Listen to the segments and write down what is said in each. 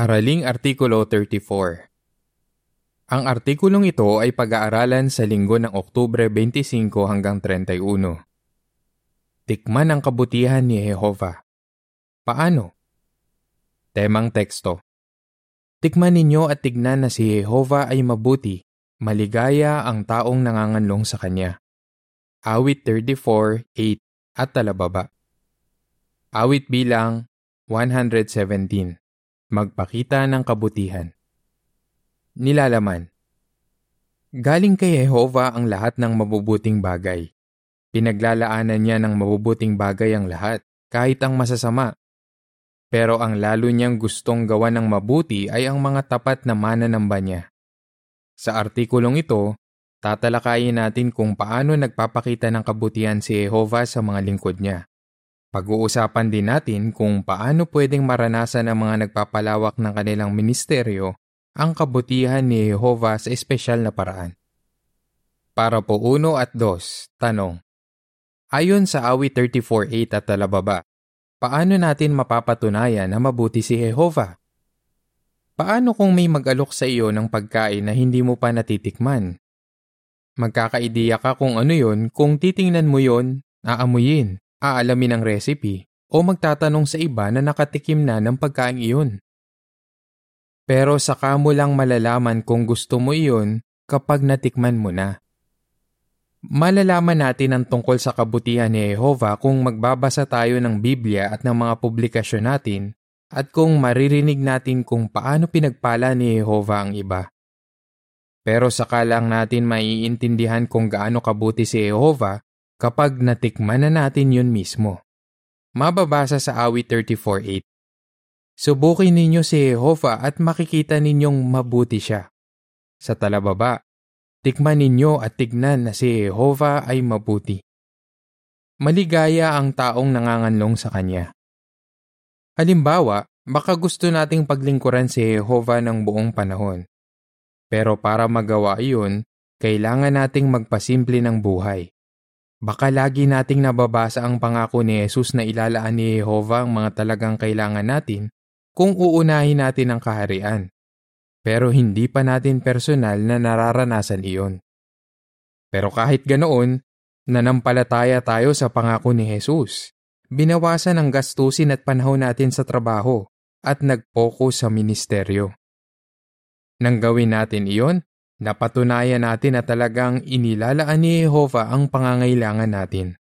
Araling Artikulo 34 Ang artikulong ito ay pag-aaralan sa linggo ng Oktubre 25 hanggang 31. Tikman ang kabutihan ni Jehova. Paano? Temang teksto Tikman ninyo at tignan na si Jehova ay mabuti, maligaya ang taong nanganganlong sa Kanya. Awit 34.8 at talababa. Awit bilang 117 Magpakita ng kabutihan. Nilalaman. Galing kay Jehova ang lahat ng mabubuting bagay. Pinaglalaanan niya ng mabubuting bagay ang lahat, kahit ang masasama. Pero ang lalo niyang gustong gawa ng mabuti ay ang mga tapat na mananamba niya. Sa artikulong ito, tatalakayin natin kung paano nagpapakita ng kabutihan si Jehova sa mga lingkod niya. Pag-uusapan din natin kung paano pwedeng maranasan ng mga nagpapalawak ng kanilang ministeryo ang kabutihan ni Jehovah sa espesyal na paraan. Para po uno at dos, tanong. Ayon sa awit 34.8 at talababa, paano natin mapapatunayan na mabuti si Jehovah? Paano kung may mag-alok sa iyo ng pagkain na hindi mo pa natitikman? Magkakaideya ka kung ano yon kung titingnan mo yon, aamuyin, aalamin ang recipe, o magtatanong sa iba na nakatikim na ng pagkain iyon. Pero saka mo lang malalaman kung gusto mo iyon kapag natikman mo na. Malalaman natin ang tungkol sa kabutihan ni Jehovah kung magbabasa tayo ng Biblia at ng mga publikasyon natin at kung maririnig natin kung paano pinagpala ni Jehovah ang iba. Pero saka lang natin maiintindihan kung gaano kabuti si Jehovah kapag natikman na natin yun mismo. Mababasa sa awit 34.8 Subukin ninyo si Jehovah at makikita ninyong mabuti siya. Sa talababa, tikman ninyo at tignan na si Jehovah ay mabuti. Maligaya ang taong nanganganlong sa Kanya. Halimbawa, baka gusto nating paglingkuran si Jehovah ng buong panahon. Pero para magawa iyon, kailangan nating magpasimple ng buhay. Baka lagi nating nababasa ang pangako ni Jesus na ilalaan ni Jehovah ang mga talagang kailangan natin kung uunahin natin ang kaharian. Pero hindi pa natin personal na nararanasan iyon. Pero kahit ganoon, nanampalataya tayo sa pangako ni Jesus. Binawasan ang gastusin at panahon natin sa trabaho at nag-focus sa ministeryo. Nang gawin natin iyon, Napatunayan natin na talagang inilalaan ni Jehovah ang pangangailangan natin.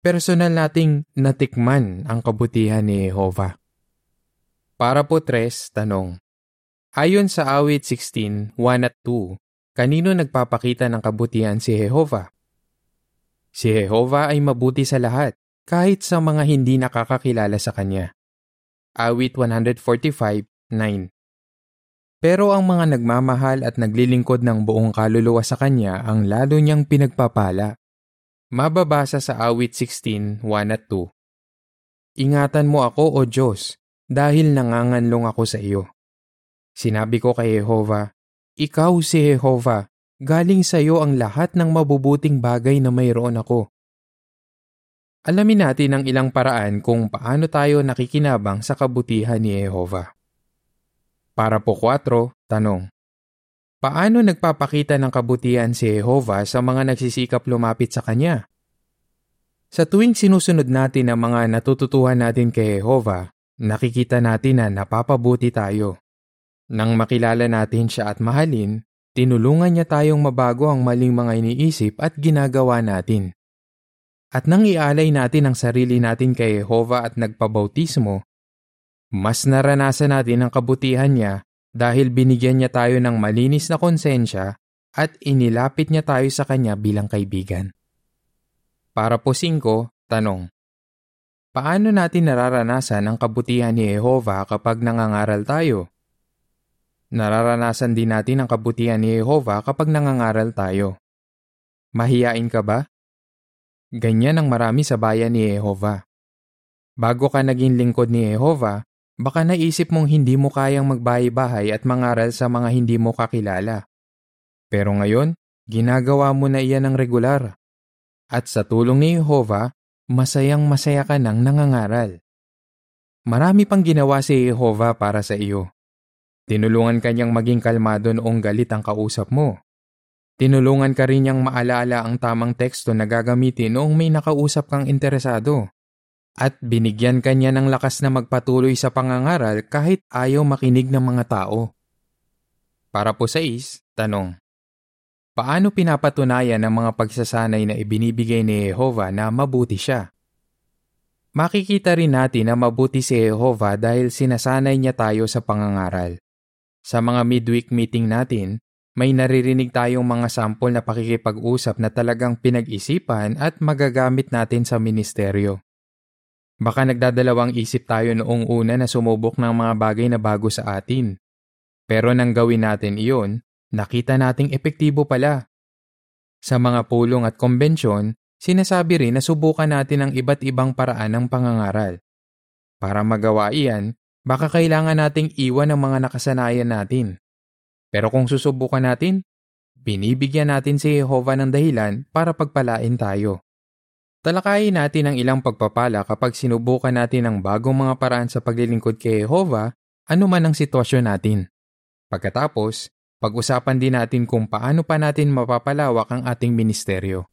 Personal nating natikman ang kabutihan ni Jehovah. Para po tres, tanong. Ayon sa awit 16, 1 at 2, kanino nagpapakita ng kabutihan si Jehovah? Si Jehovah ay mabuti sa lahat, kahit sa mga hindi nakakakilala sa Kanya. Awit 145, 9 pero ang mga nagmamahal at naglilingkod ng buong kaluluwa sa Kanya ang lalo niyang pinagpapala. Mababasa sa awit 16, 1 at 2. Ingatan mo ako, O Diyos, dahil nanganganlong ako sa iyo. Sinabi ko kay Jehovah, Ikaw si Jehovah, galing sa iyo ang lahat ng mabubuting bagay na mayroon ako. Alamin natin ang ilang paraan kung paano tayo nakikinabang sa kabutihan ni Jehovah. Para po 4, tanong. Paano nagpapakita ng kabutihan si Jehovah sa mga nagsisikap lumapit sa Kanya? Sa tuwing sinusunod natin ang mga natututuhan natin kay Jehovah, nakikita natin na napapabuti tayo. Nang makilala natin siya at mahalin, tinulungan niya tayong mabago ang maling mga iniisip at ginagawa natin. At nang ialay natin ang sarili natin kay Jehovah at nagpabautismo, mas naranasan natin ang kabutihan niya dahil binigyan niya tayo ng malinis na konsensya at inilapit niya tayo sa kanya bilang kaibigan. Para po 5, tanong. Paano natin nararanasan ang kabutihan ni Jehovah kapag nangangaral tayo? Nararanasan din natin ang kabutihan ni Jehovah kapag nangangaral tayo. Mahiyain ka ba? Ganyan ang marami sa bayan ni Jehovah. Bago ka naging lingkod ni Jehovah, Baka naisip mong hindi mo kayang magbahay-bahay at mangaral sa mga hindi mo kakilala. Pero ngayon, ginagawa mo na iyan ng regular. At sa tulong ni Jehovah, masayang masaya ka nang nangangaral. Marami pang ginawa si Jehovah para sa iyo. Tinulungan ka niyang maging kalmado noong galit ang kausap mo. Tinulungan ka rin niyang maalala ang tamang teksto na gagamitin noong may nakausap kang interesado. At binigyan ka niya ng lakas na magpatuloy sa pangangaral kahit ayaw makinig ng mga tao. Para po sa is, tanong. Paano pinapatunayan ang mga pagsasanay na ibinibigay ni Jehovah na mabuti siya? Makikita rin natin na mabuti si Jehovah dahil sinasanay niya tayo sa pangangaral. Sa mga midweek meeting natin, may naririnig tayong mga sampol na pakikipag-usap na talagang pinag-isipan at magagamit natin sa ministeryo. Baka nagdadalawang isip tayo noong una na sumubok ng mga bagay na bago sa atin. Pero nang gawin natin iyon, nakita nating epektibo pala. Sa mga pulong at konbensyon, sinasabi rin na subukan natin ang iba't ibang paraan ng pangangaral. Para magawa iyan, baka kailangan nating iwan ang mga nakasanayan natin. Pero kung susubukan natin, binibigyan natin si Jehovah ng dahilan para pagpalain tayo. Talakayin natin ang ilang pagpapala kapag sinubukan natin ang bagong mga paraan sa paglilingkod kay Jehovah, anuman ang sitwasyon natin. Pagkatapos, pag-usapan din natin kung paano pa natin mapapalawak ang ating ministeryo.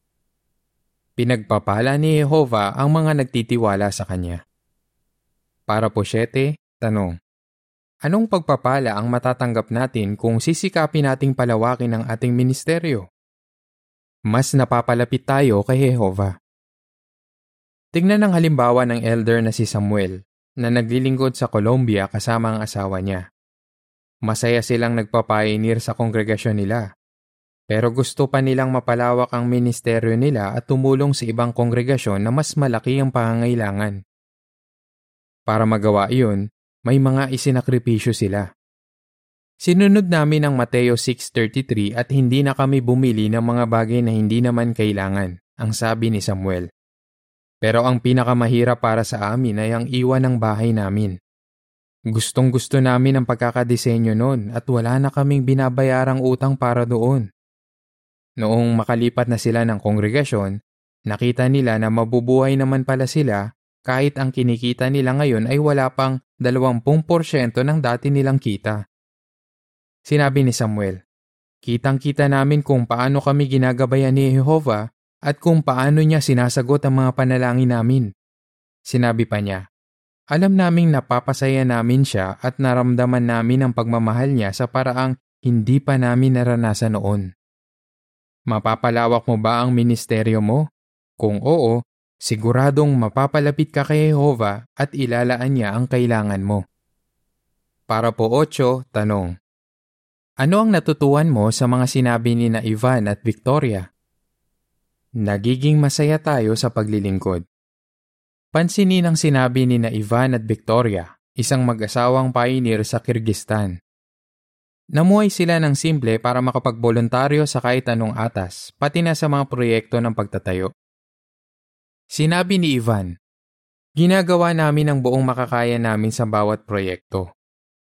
Pinagpapala ni Jehovah ang mga nagtitiwala sa Kanya. Para po 7, tanong. Anong pagpapala ang matatanggap natin kung sisikapin nating palawakin ang ating ministeryo? Mas napapalapit tayo kay Jehovah. Tingnan ang halimbawa ng elder na si Samuel na naglilingkod sa Colombia kasama ang asawa niya. Masaya silang nagpapioneer sa kongregasyon nila. Pero gusto pa nilang mapalawak ang ministeryo nila at tumulong sa ibang kongregasyon na mas malaki ang pangangailangan. Para magawa iyon, may mga isinakripisyo sila. Sinunod namin ang Mateo 6.33 at hindi na kami bumili ng mga bagay na hindi naman kailangan, ang sabi ni Samuel. Pero ang pinakamahirap para sa amin ay ang iwan ng bahay namin. Gustong gusto namin ang pagkakadesenyo noon at wala na kaming binabayarang utang para doon. Noong makalipat na sila ng kongregasyon, nakita nila na mabubuhay naman pala sila kahit ang kinikita nila ngayon ay wala pang 20% ng dati nilang kita. Sinabi ni Samuel, Kitang-kita namin kung paano kami ginagabayan ni Jehovah at kung paano niya sinasagot ang mga panalangin namin. Sinabi pa niya, Alam naming napapasaya namin siya at naramdaman namin ang pagmamahal niya sa paraang hindi pa namin naranasan noon. Mapapalawak mo ba ang ministeryo mo? Kung oo, Siguradong mapapalapit ka kay Jehovah at ilalaan niya ang kailangan mo. Para po 8, tanong. Ano ang natutuhan mo sa mga sinabi ni na Ivan at Victoria? Nagiging masaya tayo sa paglilingkod. Pansinin ang sinabi ni na Ivan at Victoria, isang mag-asawang pioneer sa Kyrgyzstan. Namuhay sila ng simple para makapagboluntaryo sa kahit anong atas, pati na sa mga proyekto ng pagtatayo. Sinabi ni Ivan, Ginagawa namin ang buong makakaya namin sa bawat proyekto.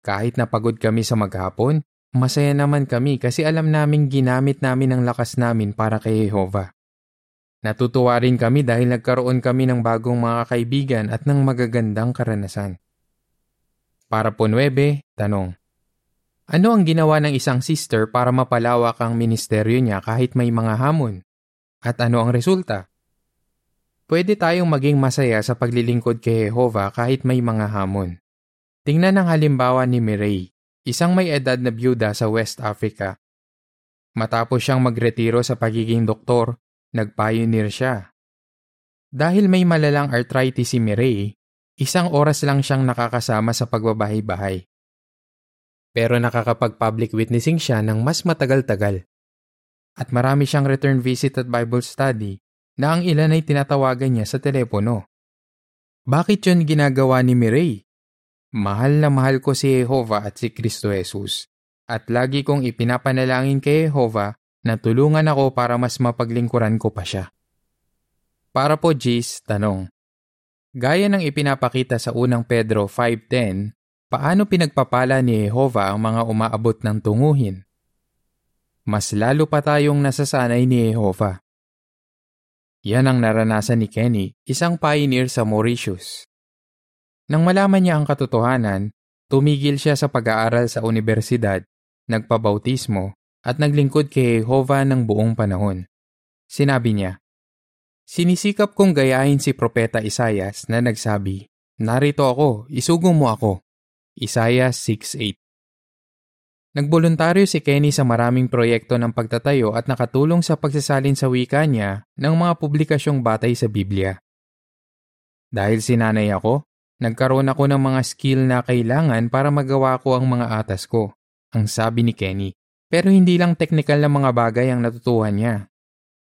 Kahit napagod kami sa maghapon, masaya naman kami kasi alam naming ginamit namin ang lakas namin para kay Jehovah. Natutuwa rin kami dahil nagkaroon kami ng bagong mga kaibigan at ng magagandang karanasan. Para po 9, tanong. Ano ang ginawa ng isang sister para mapalawak ang ministeryo niya kahit may mga hamon? At ano ang resulta? Pwede tayong maging masaya sa paglilingkod kay Jehovah kahit may mga hamon. Tingnan ang halimbawa ni Mireille, isang may edad na byuda sa West Africa. Matapos siyang magretiro sa pagiging doktor, nag-pioneer siya. Dahil may malalang arthritis si Mireille, isang oras lang siyang nakakasama sa pagbabahay-bahay. Pero nakakapag-public witnessing siya ng mas matagal-tagal. At marami siyang return visit at Bible study na ang ilan ay tinatawagan niya sa telepono. Bakit yun ginagawa ni Mireille? Mahal na mahal ko si Jehovah at si Kristo Jesus at lagi kong ipinapanalangin kay Jehovah na tulungan ako para mas mapaglingkuran ko pa siya. Para po Gis, tanong. Gaya ng ipinapakita sa unang Pedro 5.10, paano pinagpapala ni Jehovah ang mga umaabot ng tunguhin? Mas lalo pa tayong nasasanay ni Jehovah. Yan ang naranasan ni Kenny, isang pioneer sa Mauritius. Nang malaman niya ang katotohanan, tumigil siya sa pag-aaral sa universidad, nagpabautismo, at naglingkod kay Jehovah ng buong panahon. Sinabi niya, Sinisikap kong gayahin si Propeta Isayas na nagsabi, Narito ako, isugong mo ako. Isaiah 6.8 Nagboluntaryo si Kenny sa maraming proyekto ng pagtatayo at nakatulong sa pagsasalin sa wika niya ng mga publikasyong batay sa Biblia. Dahil sinanay ako, nagkaroon ako ng mga skill na kailangan para magawa ko ang mga atas ko, ang sabi ni Kenny. Pero hindi lang teknikal na mga bagay ang natutuhan niya.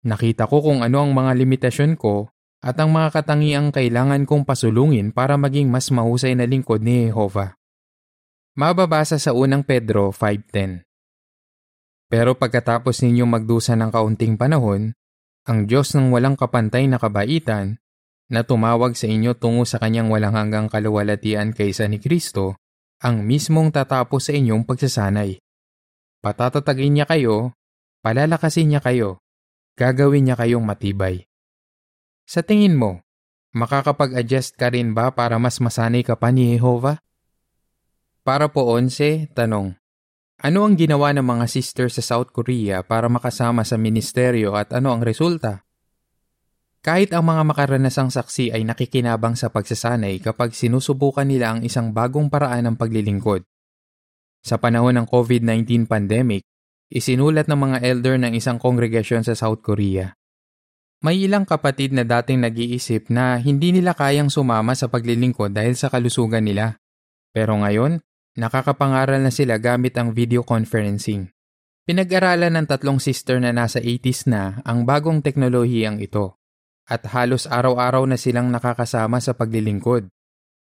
Nakita ko kung ano ang mga limitasyon ko at ang mga katangiang kailangan kong pasulungin para maging mas mahusay na lingkod ni Jehovah. Mababasa sa unang Pedro 5.10 Pero pagkatapos ninyong magdusa ng kaunting panahon, ang Diyos ng walang kapantay na kabaitan, na tumawag sa inyo tungo sa kanyang walang hanggang kaluwalatian kaysa ni Kristo, ang mismong tatapos sa inyong pagsasanay. Patatatagin niya kayo, palalakasin niya kayo, gagawin niya kayong matibay. Sa tingin mo, makakapag-adjust ka rin ba para mas masanay ka pa ni Jehovah? Para po 11, tanong. Ano ang ginawa ng mga sister sa South Korea para makasama sa ministeryo at ano ang resulta? Kahit ang mga makaranasang saksi ay nakikinabang sa pagsasanay kapag sinusubukan nila ang isang bagong paraan ng paglilingkod. Sa panahon ng COVID-19 pandemic, isinulat ng mga elder ng isang kongregasyon sa South Korea. May ilang kapatid na dating nag-iisip na hindi nila kayang sumama sa paglilingkod dahil sa kalusugan nila. Pero ngayon, Nakakapangaral na sila gamit ang video conferencing. Pinag-aralan ng tatlong sister na nasa 80s na ang bagong teknolohiyang ito at halos araw-araw na silang nakakasama sa paglilingkod.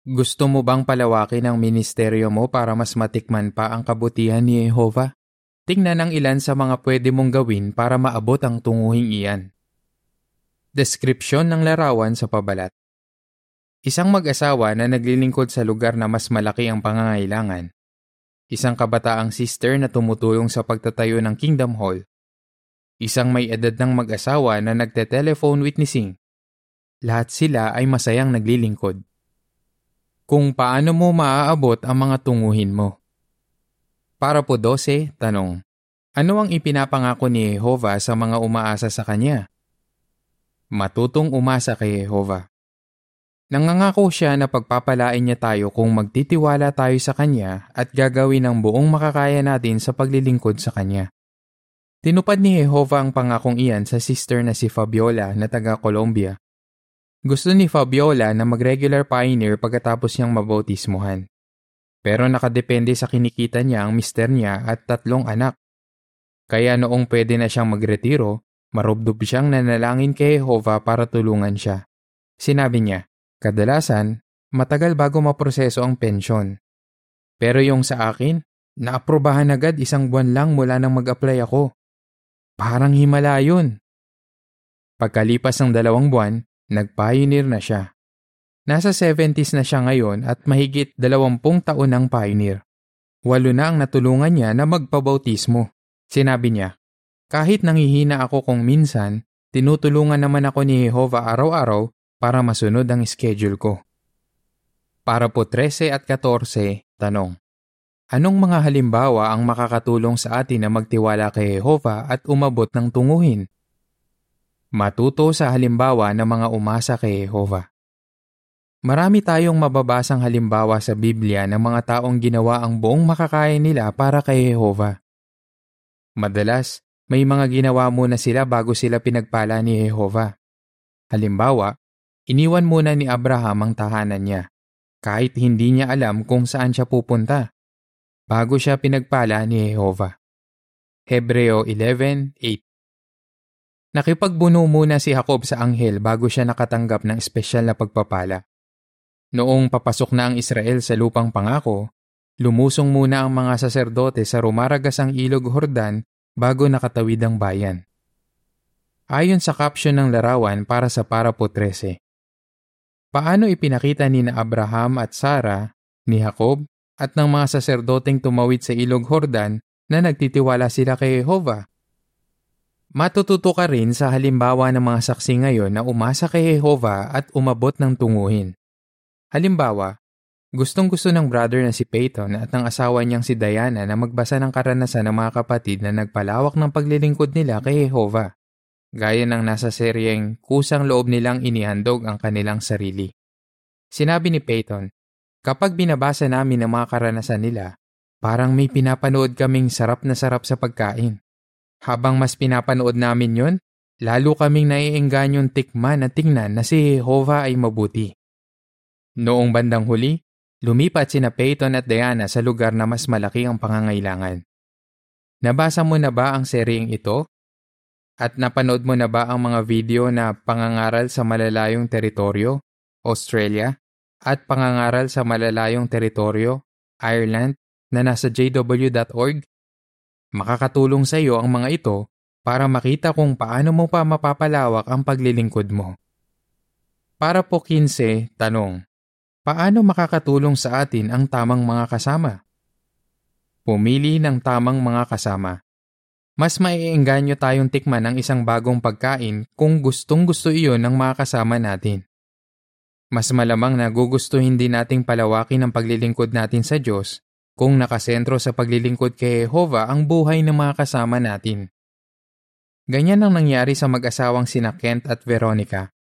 Gusto mo bang palawakin ang ministeryo mo para mas matikman pa ang kabutihan ni Jehovah? Tingnan ang ilan sa mga pwede mong gawin para maabot ang tunguhing iyan. Deskripsyon ng larawan sa pabalat Isang mag-asawa na naglilingkod sa lugar na mas malaki ang pangangailangan. Isang kabataang sister na tumutulong sa pagtatayo ng Kingdom Hall. Isang may edad ng mag-asawa na nagte-telephone witnessing. Lahat sila ay masayang naglilingkod. Kung paano mo maaabot ang mga tunguhin mo? Para po 12, tanong. Ano ang ipinapangako ni Jehovah sa mga umaasa sa Kanya? Matutong umasa kay Jehovah. Nangangako siya na pagpapalain niya tayo kung magtitiwala tayo sa Kanya at gagawin ang buong makakaya natin sa paglilingkod sa Kanya. Tinupad ni Jehovah ang pangakong iyan sa sister na si Fabiola na taga Colombia. Gusto ni Fabiola na mag-regular pioneer pagkatapos niyang mabautismuhan. Pero nakadepende sa kinikita niya ang mister niya at tatlong anak. Kaya noong pwede na siyang magretiro, marubdob siyang nanalangin kay Jehovah para tulungan siya. Sinabi niya, Kadalasan, matagal bago maproseso ang pensyon. Pero yung sa akin, naaprobahan agad isang buwan lang mula nang mag-apply ako. Parang himala yun. Pagkalipas ng dalawang buwan, nag-pioneer na siya. Nasa 70s na siya ngayon at mahigit dalawampung taon ng pioneer. Walo na ang natulungan niya na magpabautismo. Sinabi niya, kahit nangihina ako kung minsan, tinutulungan naman ako ni Jehovah araw-araw para masunod ang schedule ko. Para po 13 at 14, tanong. Anong mga halimbawa ang makakatulong sa atin na magtiwala kay Jehovah at umabot ng tunguhin? Matuto sa halimbawa ng mga umasa kay Jehovah. Marami tayong mababasang halimbawa sa Biblia ng mga taong ginawa ang buong makakaya nila para kay Jehovah. Madalas, may mga ginawa muna sila bago sila pinagpala ni Jehovah. Halimbawa, Iniwan muna ni Abraham ang tahanan niya, kahit hindi niya alam kung saan siya pupunta, bago siya pinagpala ni Jehovah. Hebreo 11.8 Nakipagbuno muna si Jacob sa anghel bago siya nakatanggap ng espesyal na pagpapala. Noong papasok na ang Israel sa lupang pangako, lumusong muna ang mga saserdote sa rumaragasang ilog Hordan bago nakatawid ang bayan. Ayon sa caption ng larawan para sa Parapo 13, Paano ipinakita ni na Abraham at Sara, ni Jacob, at ng mga saserdoteng tumawid sa ilog Hordan na nagtitiwala sila kay Jehovah? Matututo ka rin sa halimbawa ng mga saksi ngayon na umasa kay Jehovah at umabot ng tunguhin. Halimbawa, Gustong gusto ng brother na si Peyton at ng asawa niyang si Diana na magbasa ng karanasan ng mga kapatid na nagpalawak ng paglilingkod nila kay Jehovah. Gaya ng nasa seryeng kusang loob nilang inihandog ang kanilang sarili. Sinabi ni Peyton, kapag binabasa namin ang mga karanasan nila, parang may pinapanood kaming sarap na sarap sa pagkain. Habang mas pinapanood namin yon, lalo kaming naiengganyon tikman at tingnan na si Jehovah ay mabuti. Noong bandang huli, Lumipat sina Peyton at Diana sa lugar na mas malaki ang pangangailangan. Nabasa mo na ba ang seryeng ito? At napanood mo na ba ang mga video na pangangaral sa malalayong teritoryo, Australia, at pangangaral sa malalayong teritoryo, Ireland, na nasa jw.org? Makakatulong sa iyo ang mga ito para makita kung paano mo pa mapapalawak ang paglilingkod mo. Para po 15, tanong. Paano makakatulong sa atin ang tamang mga kasama? Pumili ng tamang mga kasama. Mas maiengganyo tayong tikman ang isang bagong pagkain kung gustong gusto iyon ng mga kasama natin. Mas malamang na gugustuhin din nating palawakin ang paglilingkod natin sa Diyos kung nakasentro sa paglilingkod kay Jehovah ang buhay ng mga kasama natin. Ganyan ang nangyari sa mag-asawang sina Kent at Veronica.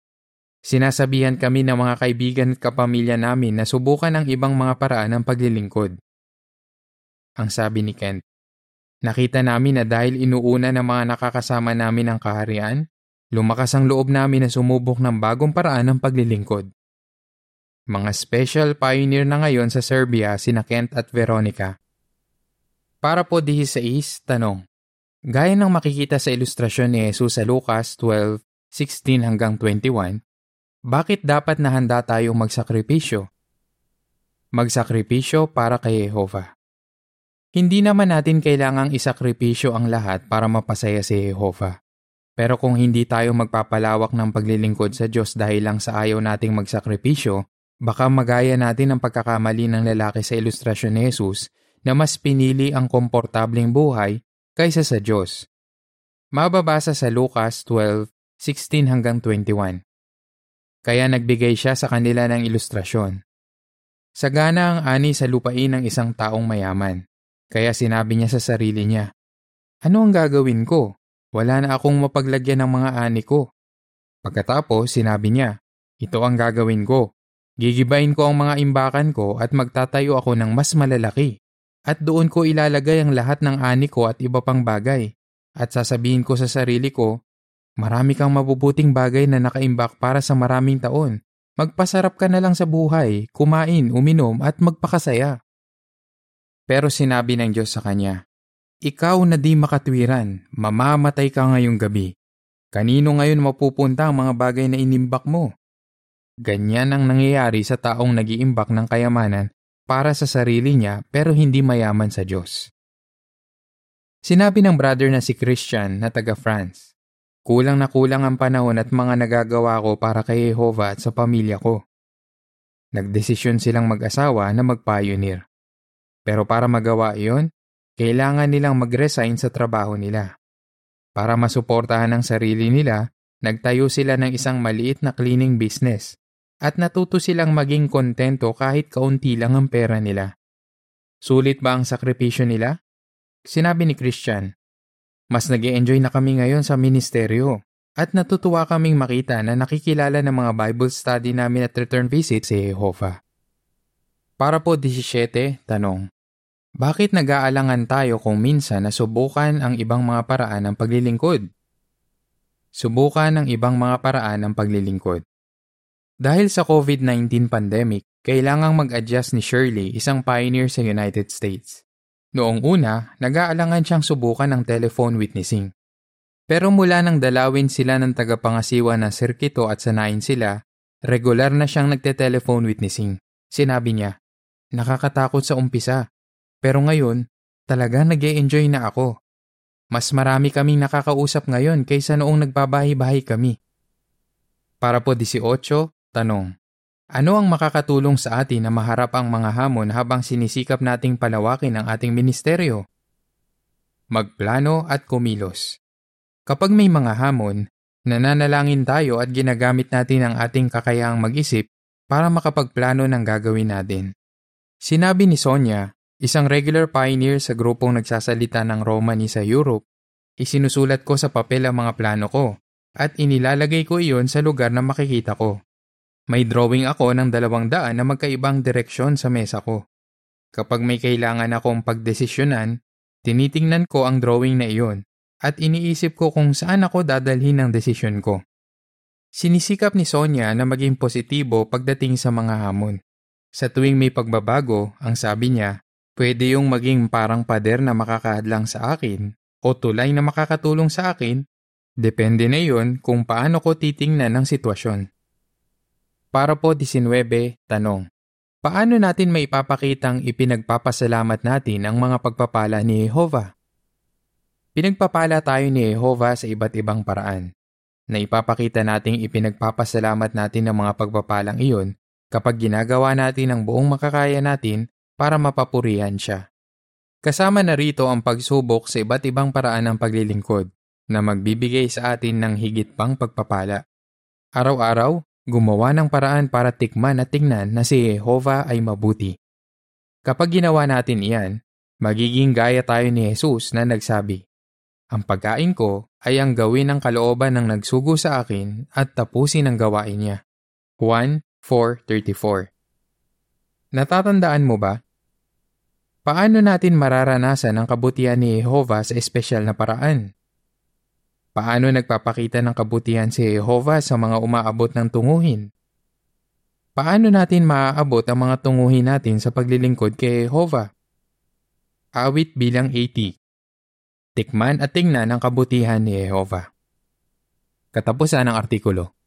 Sinasabihan kami ng mga kaibigan at kapamilya namin na subukan ang ibang mga paraan ng paglilingkod. Ang sabi ni Kent, nakita namin na dahil inuuna ng mga nakakasama namin ang kaharian, lumakas ang loob namin na sumubok ng bagong paraan ng paglilingkod. Mga special pioneer na ngayon sa Serbia sina Kent at Veronica. Para po 16, tanong. Gaya ng makikita sa ilustrasyon ni Jesus sa Lucas 12:16 hanggang 21, bakit dapat nahanda tayong magsakripisyo? Magsakripisyo para kay Jehovah. Hindi naman natin kailangang isakripisyo ang lahat para mapasaya si Jehovah. Pero kung hindi tayo magpapalawak ng paglilingkod sa Diyos dahil lang sa ayaw nating magsakripisyo, baka magaya natin ang pagkakamali ng lalaki sa ilustrasyon ni Jesus na mas pinili ang komportableng buhay kaysa sa Diyos. Mababasa sa Lucas 12:16 hanggang 21. Kaya nagbigay siya sa kanila ng ilustrasyon. Sagana ang ani sa lupain ng isang taong mayaman. Kaya sinabi niya sa sarili niya, Ano ang gagawin ko? Wala na akong mapaglagyan ng mga ani ko. Pagkatapos sinabi niya, Ito ang gagawin ko. Gigibain ko ang mga imbakan ko at magtatayo ako ng mas malalaki. At doon ko ilalagay ang lahat ng ani ko at iba pang bagay. At sasabihin ko sa sarili ko, Marami kang mabubuting bagay na nakaimbak para sa maraming taon. Magpasarap ka na lang sa buhay, kumain, uminom at magpakasaya. Pero sinabi ng Diyos sa kanya, Ikaw na di makatwiran, mamamatay ka ngayong gabi. Kanino ngayon mapupunta ang mga bagay na inimbak mo? Ganyan ang nangyayari sa taong nagiimbak ng kayamanan para sa sarili niya pero hindi mayaman sa Diyos. Sinabi ng brother na si Christian na taga France, Kulang na kulang ang panahon at mga nagagawa ko para kay Jehovah at sa pamilya ko. Nagdesisyon silang mag-asawa na mag-pioneer. Pero para magawa iyon, kailangan nilang mag-resign sa trabaho nila. Para masuportahan ang sarili nila, nagtayo sila ng isang maliit na cleaning business at natuto silang maging kontento kahit kaunti lang ang pera nila. Sulit ba ang sakripisyo nila? Sinabi ni Christian, mas nag enjoy na kami ngayon sa ministeryo at natutuwa kaming makita na nakikilala ng mga Bible study namin at return visit si Jehovah. Para po 17, tanong. Bakit nag-aalangan tayo kung minsan nasubukan ang ibang mga paraan ng paglilingkod? Subukan ang ibang mga paraan ng paglilingkod. Dahil sa COVID-19 pandemic, kailangang mag-adjust ni Shirley, isang pioneer sa United States. Noong una, nag-aalangan siyang subukan ng telephone witnessing. Pero mula nang dalawin sila ng tagapangasiwa na sirkito at sanayin sila, regular na siyang nagte-telephone witnessing. Sinabi niya, nakakatakot sa umpisa. Pero ngayon, talaga nag enjoy na ako. Mas marami kaming nakakausap ngayon kaysa noong nagbabahay-bahay kami. Para po 18, tanong. Ano ang makakatulong sa atin na maharap ang mga hamon habang sinisikap nating palawakin ang ating ministeryo? Magplano at kumilos. Kapag may mga hamon, nananalangin tayo at ginagamit natin ang ating kakayahang mag-isip para makapagplano ng gagawin natin. Sinabi ni Sonia, isang regular pioneer sa grupong nagsasalita ng Romani sa Europe, isinusulat ko sa papel ang mga plano ko at inilalagay ko iyon sa lugar na makikita ko. May drawing ako ng dalawang daan na magkaibang direksyon sa mesa ko. Kapag may kailangan akong pagdesisyonan, tinitingnan ko ang drawing na iyon at iniisip ko kung saan ako dadalhin ang desisyon ko. Sinisikap ni Sonia na maging positibo pagdating sa mga hamon. Sa tuwing may pagbabago, ang sabi niya, pwede yung maging parang pader na makakahadlang sa akin o tulay na makakatulong sa akin, depende na yon kung paano ko titingnan ang sitwasyon. Para po 19, tanong. Paano natin maipapakitang ipinagpapasalamat natin ang mga pagpapala ni Jehovah? Pinagpapala tayo ni Jehovah sa iba't ibang paraan. Na ipapakita nating ipinagpapasalamat natin ang mga pagpapalang iyon kapag ginagawa natin ang buong makakaya natin para mapapurihan siya. Kasama na rito ang pagsubok sa iba't ibang paraan ng paglilingkod na magbibigay sa atin ng higit pang pagpapala. Araw-araw, gumawa ng paraan para tikman at tingnan na si Jehovah ay mabuti. Kapag ginawa natin iyan, magiging gaya tayo ni Jesus na nagsabi, Ang pagkain ko ay ang gawin ng kalooban ng nagsugo sa akin at tapusin ang gawain niya. Juan 4.34 Natatandaan mo ba? Paano natin mararanasan ang kabutihan ni Jehovah sa espesyal na paraan? Paano nagpapakita ng kabutihan si Jehovah sa mga umaabot ng tunguhin? Paano natin maaabot ang mga tunguhin natin sa paglilingkod kay Jehovah? Awit bilang 80 Tikman at tingnan ang kabutihan ni Jehovah. Katapusan ng artikulo.